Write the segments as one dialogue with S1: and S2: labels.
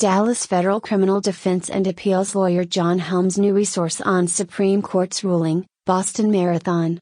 S1: Dallas federal criminal defense and appeals lawyer John Helms' new resource on Supreme Court's ruling, Boston Marathon.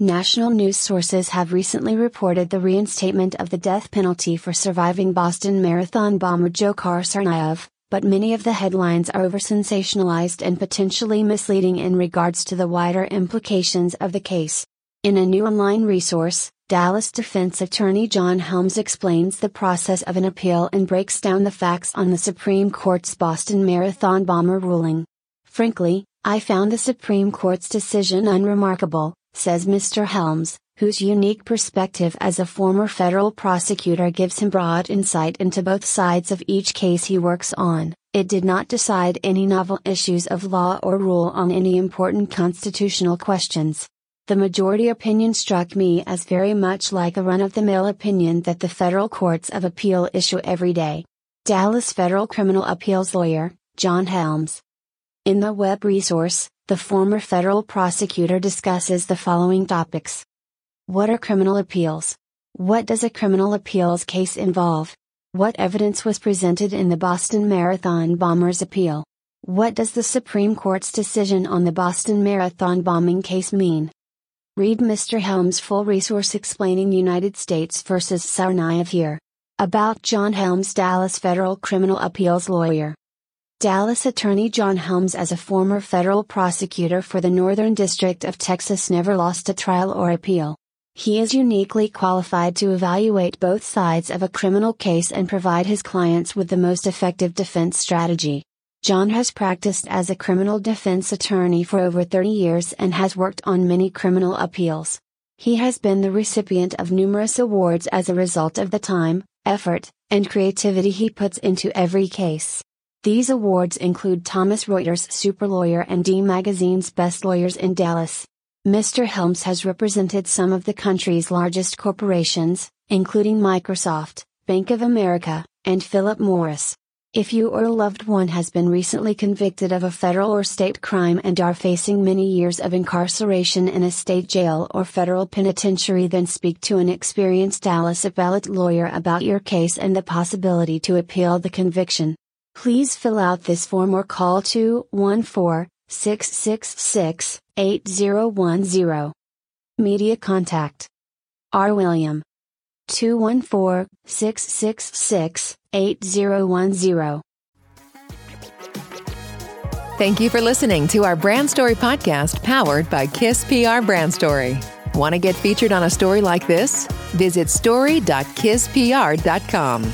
S1: National news sources have recently reported the reinstatement of the death penalty for surviving Boston Marathon bomber Dzhokhar Tsarnaev, but many of the headlines are over sensationalized and potentially misleading in regards to the wider implications of the case. In a new online resource, Dallas defense attorney John Helms explains the process of an appeal and breaks down the facts on the Supreme Court's Boston Marathon bomber ruling. Frankly, I found the Supreme Court's decision unremarkable, says Mr. Helms, whose unique perspective as a former federal prosecutor gives him broad insight into both sides of each case he works on. It did not decide any novel issues of law or rule on any important constitutional questions. The majority opinion struck me as very much like a run of the mill opinion that the federal courts of appeal issue every day. Dallas federal criminal appeals lawyer, John Helms. In the web resource, the former federal prosecutor discusses the following topics What are criminal appeals? What does a criminal appeals case involve? What evidence was presented in the Boston Marathon bombers appeal? What does the Supreme Court's decision on the Boston Marathon bombing case mean? Read Mr. Helms' full resource explaining United States vs. Tsarnaev here. About John Helms, Dallas federal criminal appeals lawyer. Dallas attorney John Helms, as a former federal prosecutor for the Northern District of Texas, never lost a trial or appeal. He is uniquely qualified to evaluate both sides of a criminal case and provide his clients with the most effective defense strategy. John has practiced as a criminal defense attorney for over 30 years and has worked on many criminal appeals. He has been the recipient of numerous awards as a result of the time, effort, and creativity he puts into every case. These awards include Thomson Reuters Super Lawyer and D Magazine's Best Lawyers in Dallas. Mr. Helms has represented some of the country's largest corporations, including Microsoft, Bank of America, and Philip Morris. If you or a loved one has been recently convicted of a federal or state crime and are facing many years of incarceration in a state jail or federal penitentiary, then speak to an experienced Dallas appellate lawyer about your case and the possibility to appeal the conviction. Please fill out this form or call 214 666 8010. Media contact R. William 214 666 8010.
S2: Thank you for listening to our Brand Story podcast powered by Kiss PR Brand Story. Want to get featured on a story like this? Visit story.kisspr.com.